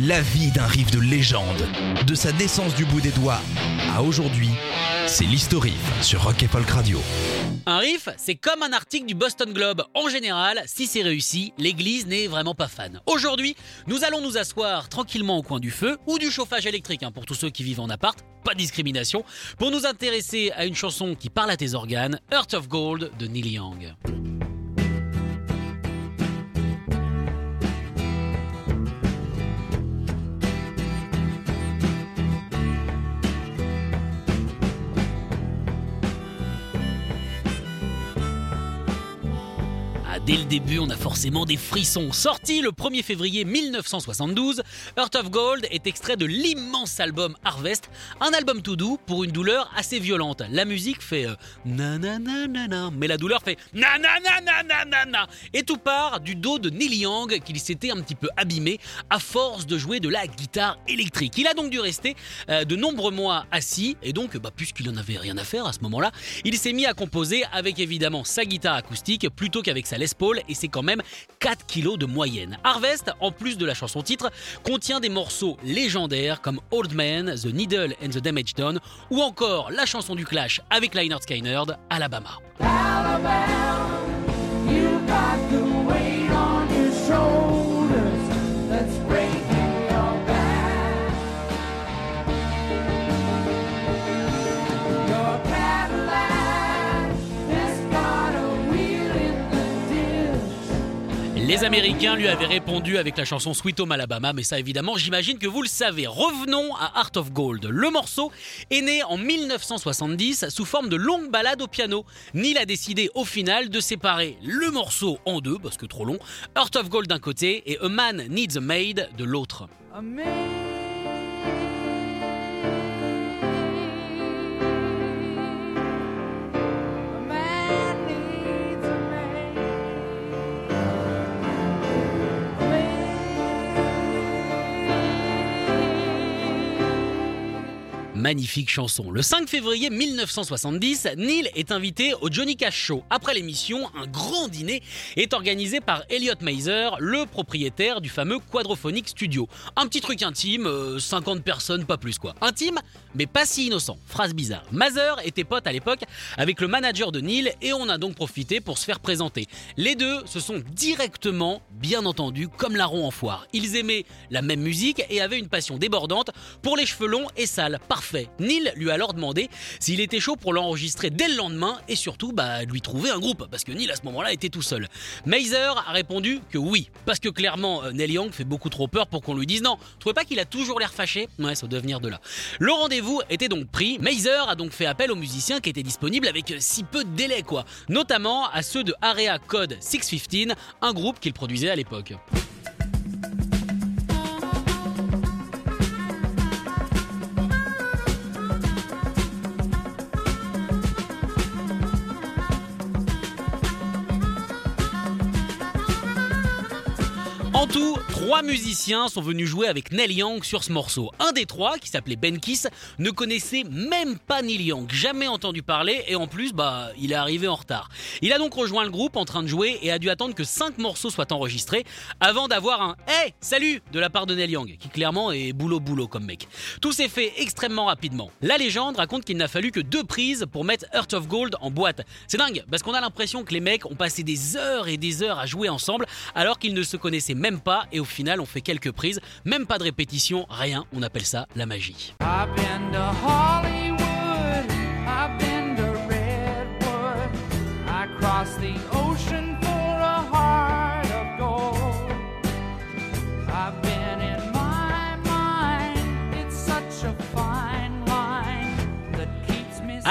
La vie d'un riff de légende, de sa naissance du bout des doigts à aujourd'hui, c'est l'historif sur Rock et Folk Radio. Un riff, c'est comme un article du Boston Globe. En général, si c'est réussi, l'église n'est vraiment pas fan. Aujourd'hui, nous allons nous asseoir tranquillement au coin du feu ou du chauffage électrique hein, pour tous ceux qui vivent en appart, pas de discrimination, pour nous intéresser à une chanson qui parle à tes organes, Heart of Gold de Neil Young. Dès le début, on a forcément des frissons. Sorti le 1er février 1972, Heart of Gold est extrait de l'immense album Harvest, un album tout doux pour une douleur assez violente. La musique fait euh, na na na na na, mais la douleur fait na Et tout part du dos de Neil Young qu'il s'était un petit peu abîmé à force de jouer de la guitare électrique. Il a donc dû rester euh, de nombreux mois assis et donc, bah, puisqu'il en avait rien à faire à ce moment-là, il s'est mis à composer avec évidemment sa guitare acoustique plutôt qu'avec sa Les Paul et c'est quand même 4 kilos de moyenne. Harvest, en plus de la chanson titre, contient des morceaux légendaires comme Old Man, The Needle and the Damage Done ou encore la chanson du Clash avec Lynyrd Skynyrd, Alabama. You Les Américains lui avaient répondu avec la chanson Sweet Home Alabama, mais ça évidemment, j'imagine que vous le savez. Revenons à Heart of Gold. Le morceau est né en 1970 sous forme de longue balade au piano. Neil a décidé au final de séparer le morceau en deux, parce que trop long, Heart of Gold d'un côté et A Man Needs a Maid de l'autre. Magnifique chanson. Le 5 février 1970, Neil est invité au Johnny Cash Show. Après l'émission, un grand dîner est organisé par Elliot Mazer, le propriétaire du fameux Quadrophonic Studio. Un petit truc intime, euh, 50 personnes, pas plus quoi. Intime, mais pas si innocent. Phrase bizarre. Mazer était pote à l'époque avec le manager de Neil et on a donc profité pour se faire présenter. Les deux se sont directement, bien entendu, comme larron en foire. Ils aimaient la même musique et avaient une passion débordante pour les cheveux longs et sales. Parfait. Neil lui a alors demandé s'il était chaud pour l'enregistrer dès le lendemain et surtout bah, lui trouver un groupe parce que Neil à ce moment-là était tout seul. Mazer a répondu que oui, parce que clairement euh, Neil Young fait beaucoup trop peur pour qu'on lui dise non. Trouvez pas qu'il a toujours l'air fâché? Ouais, ça doit venir de là. Le rendez-vous était donc pris. Mazer a donc fait appel aux musiciens qui étaient disponibles avec si peu de délai quoi, notamment à ceux de Area Code 615, un groupe qu'il produisait à l'époque. En tout, trois musiciens sont venus jouer avec Neil Young sur ce morceau. Un des trois, qui s'appelait Ben Kiss, ne connaissait même pas Neil Young, jamais entendu parler, et en plus, bah, il est arrivé en retard. Il a donc rejoint le groupe en train de jouer et a dû attendre que cinq morceaux soient enregistrés avant d'avoir un Hey, salut de la part de Neil Young, qui clairement est boulot boulot comme mec. Tout s'est fait extrêmement rapidement. La légende raconte qu'il n'a fallu que deux prises pour mettre Heart of Gold en boîte. C'est dingue, parce qu'on a l'impression que les mecs ont passé des heures et des heures à jouer ensemble alors qu'ils ne se connaissaient même pas et au final on fait quelques prises, même pas de répétition, rien, on appelle ça la magie.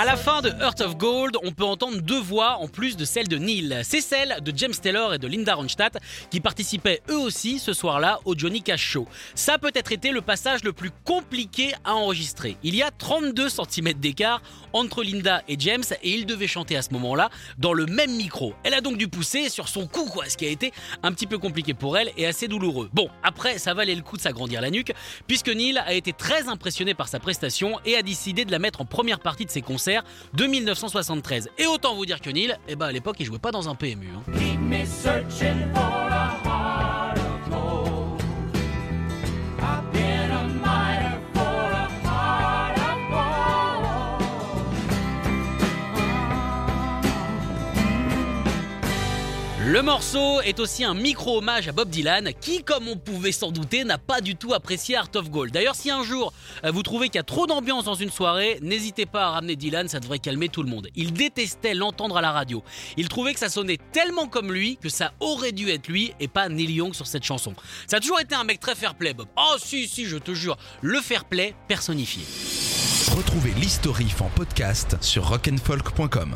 À la fin de Heart of Gold, on peut entendre deux voix en plus de celle de Neil. C'est celle de James Taylor et de Linda Ronstadt qui participaient eux aussi ce soir-là au Johnny Cash Show. Ça a peut-être été le passage le plus compliqué à enregistrer. Il y a 32 cm d'écart entre Linda et James et ils devaient chanter à ce moment-là dans le même micro. Elle a donc dû pousser sur son cou, quoi, ce qui a été un petit peu compliqué pour elle et assez douloureux. Bon, après, ça valait le coup de s'agrandir la nuque puisque Neil a été très impressionné par sa prestation et a décidé de la mettre en première partie de ses concerts de 1973. Et autant vous dire que Neil, eh ben à l'époque, il jouait pas dans un PMU. hein. Le morceau est aussi un micro-hommage à Bob Dylan, qui, comme on pouvait s'en douter, n'a pas du tout apprécié Art of Gold. D'ailleurs, si un jour euh, vous trouvez qu'il y a trop d'ambiance dans une soirée, n'hésitez pas à ramener Dylan, ça devrait calmer tout le monde. Il détestait l'entendre à la radio. Il trouvait que ça sonnait tellement comme lui que ça aurait dû être lui et pas Neil Young sur cette chanson. Ça a toujours été un mec très fair-play, Bob. Oh si, si, je te jure, le fair-play personnifié. Retrouvez l'historif en podcast sur rock'n'folk.com.